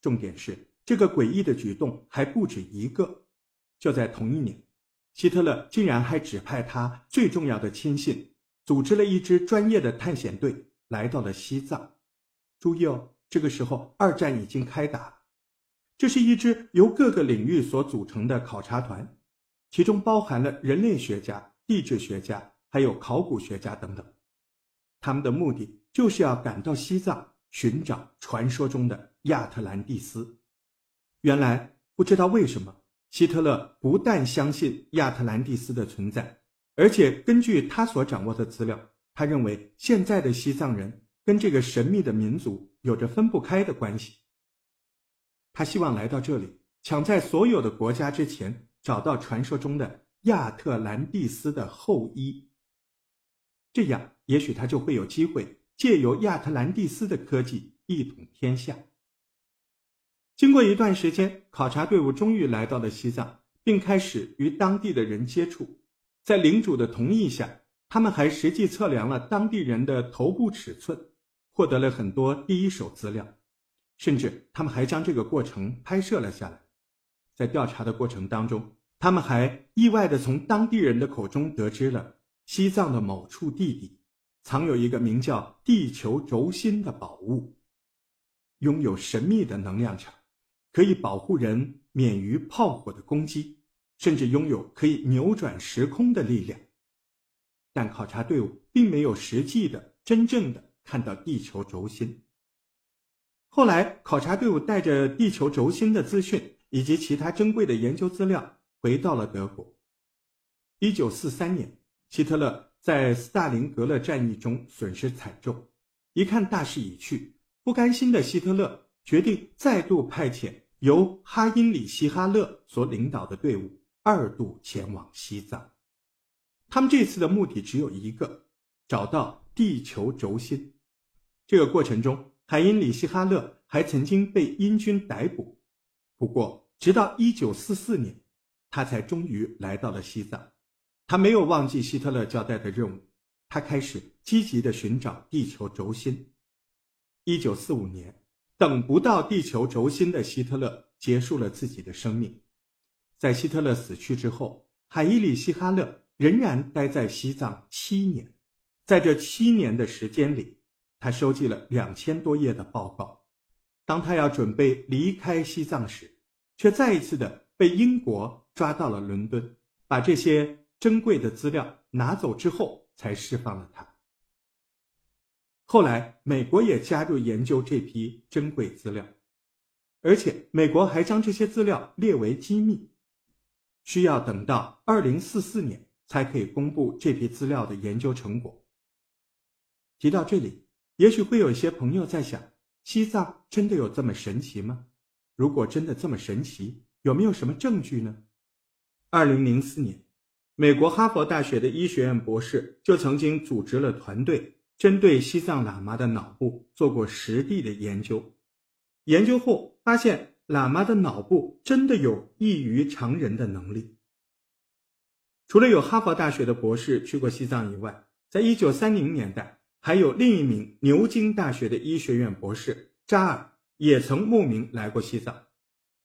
重点是这个诡异的举动还不止一个。就在同一年，希特勒竟然还指派他最重要的亲信，组织了一支专业的探险队来到了西藏。注意哦，这个时候二战已经开打，这是一支由各个领域所组成的考察团，其中包含了人类学家、地质学家，还有考古学家等等。他们的目的就是要赶到西藏寻找传说中的亚特兰蒂斯。原来不知道为什么，希特勒不但相信亚特兰蒂斯的存在，而且根据他所掌握的资料，他认为现在的西藏人跟这个神秘的民族有着分不开的关系。他希望来到这里，抢在所有的国家之前找到传说中的亚特兰蒂斯的后裔。这样，也许他就会有机会借由亚特兰蒂斯的科技一统天下。经过一段时间，考察队伍终于来到了西藏，并开始与当地的人接触。在领主的同意下，他们还实际测量了当地人的头部尺寸，获得了很多第一手资料，甚至他们还将这个过程拍摄了下来。在调查的过程当中，他们还意外地从当地人的口中得知了。西藏的某处地底，藏有一个名叫地球轴心的宝物，拥有神秘的能量场，可以保护人免于炮火的攻击，甚至拥有可以扭转时空的力量。但考察队伍并没有实际的、真正的看到地球轴心。后来，考察队伍带着地球轴心的资讯以及其他珍贵的研究资料回到了德国。一九四三年。希特勒在斯大林格勒战役中损失惨重，一看大势已去，不甘心的希特勒决定再度派遣由哈因里希·哈勒所领导的队伍二度前往西藏。他们这次的目的只有一个：找到地球轴心。这个过程中，海因里希·哈勒还曾经被英军逮捕，不过直到1944年，他才终于来到了西藏。他没有忘记希特勒交代的任务，他开始积极的寻找地球轴心。一九四五年，等不到地球轴心的希特勒结束了自己的生命。在希特勒死去之后，海伊里希·哈勒仍然待在西藏七年。在这七年的时间里，他收集了两千多页的报告。当他要准备离开西藏时，却再一次的被英国抓到了伦敦，把这些。珍贵的资料拿走之后，才释放了他。后来，美国也加入研究这批珍贵资料，而且美国还将这些资料列为机密，需要等到二零四四年才可以公布这批资料的研究成果。提到这里，也许会有一些朋友在想：西藏真的有这么神奇吗？如果真的这么神奇，有没有什么证据呢？二零零四年。美国哈佛大学的医学院博士就曾经组织了团队，针对西藏喇嘛的脑部做过实地的研究。研究后发现，喇嘛的脑部真的有异于常人的能力。除了有哈佛大学的博士去过西藏以外，在一九三零年代，还有另一名牛津大学的医学院博士扎尔也曾慕名来过西藏。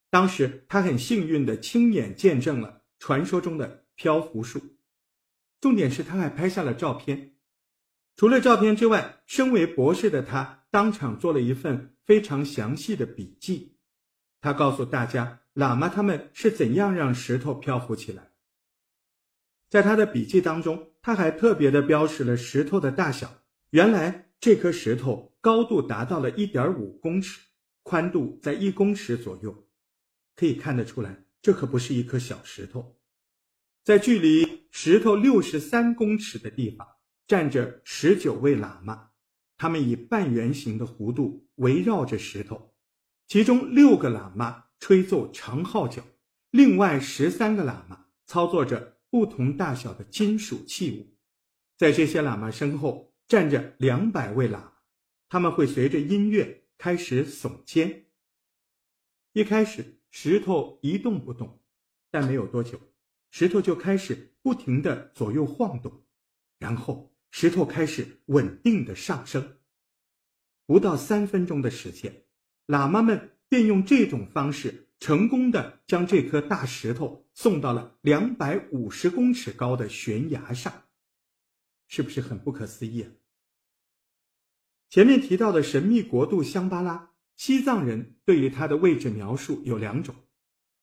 当时他很幸运地亲眼见证了传说中的。漂浮术，重点是他还拍下了照片。除了照片之外，身为博士的他当场做了一份非常详细的笔记。他告诉大家，喇嘛他们是怎样让石头漂浮起来。在他的笔记当中，他还特别的标识了石头的大小。原来这颗石头高度达到了一点五公尺，宽度在一公尺左右。可以看得出来，这可不是一颗小石头。在距离石头六十三公尺的地方，站着十九位喇嘛，他们以半圆形的弧度围绕着石头，其中六个喇嘛吹奏长号角，另外十三个喇嘛操作着不同大小的金属器物。在这些喇嘛身后站着两百位喇嘛，他们会随着音乐开始耸肩。一开始石头一动不动，但没有多久。石头就开始不停的左右晃动，然后石头开始稳定的上升。不到三分钟的时间，喇嘛们便用这种方式成功的将这颗大石头送到了两百五十公尺高的悬崖上，是不是很不可思议啊？前面提到的神秘国度香巴拉，西藏人对于它的位置描述有两种：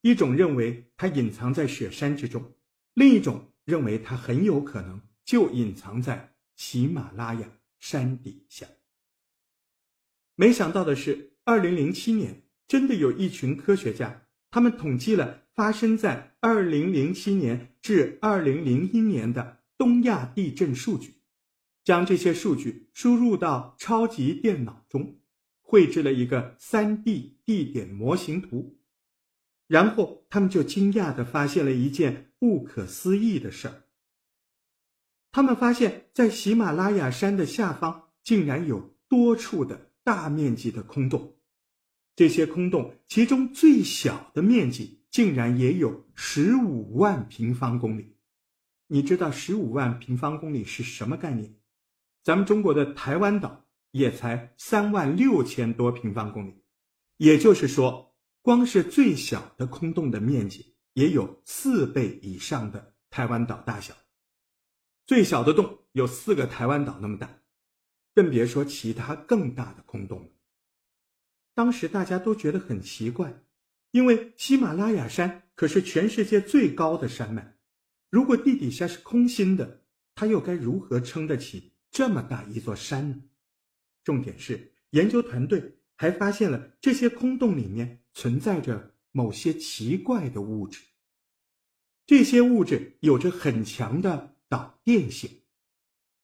一种认为它隐藏在雪山之中，另一种认为它很有可能就隐藏在喜马拉雅山底下。没想到的是，二零零七年。真的有一群科学家，他们统计了发生在二零零七年至二零零一年的东亚地震数据，将这些数据输入到超级电脑中，绘制了一个三 D 地点模型图，然后他们就惊讶地发现了一件不可思议的事儿。他们发现，在喜马拉雅山的下方，竟然有多处的大面积的空洞。这些空洞，其中最小的面积竟然也有十五万平方公里。你知道十五万平方公里是什么概念？咱们中国的台湾岛也才三万六千多平方公里，也就是说，光是最小的空洞的面积也有四倍以上的台湾岛大小。最小的洞有四个台湾岛那么大，更别说其他更大的空洞了。当时大家都觉得很奇怪，因为喜马拉雅山可是全世界最高的山脉，如果地底下是空心的，它又该如何撑得起这么大一座山呢？重点是，研究团队还发现了这些空洞里面存在着某些奇怪的物质，这些物质有着很强的导电性，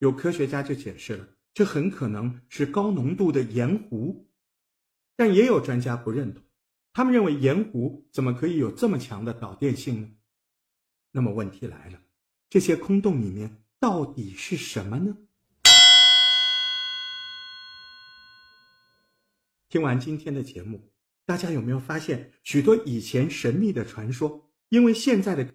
有科学家就解释了，这很可能是高浓度的盐湖。但也有专家不认同，他们认为盐湖怎么可以有这么强的导电性呢？那么问题来了，这些空洞里面到底是什么呢？听完今天的节目，大家有没有发现许多以前神秘的传说，因为现在的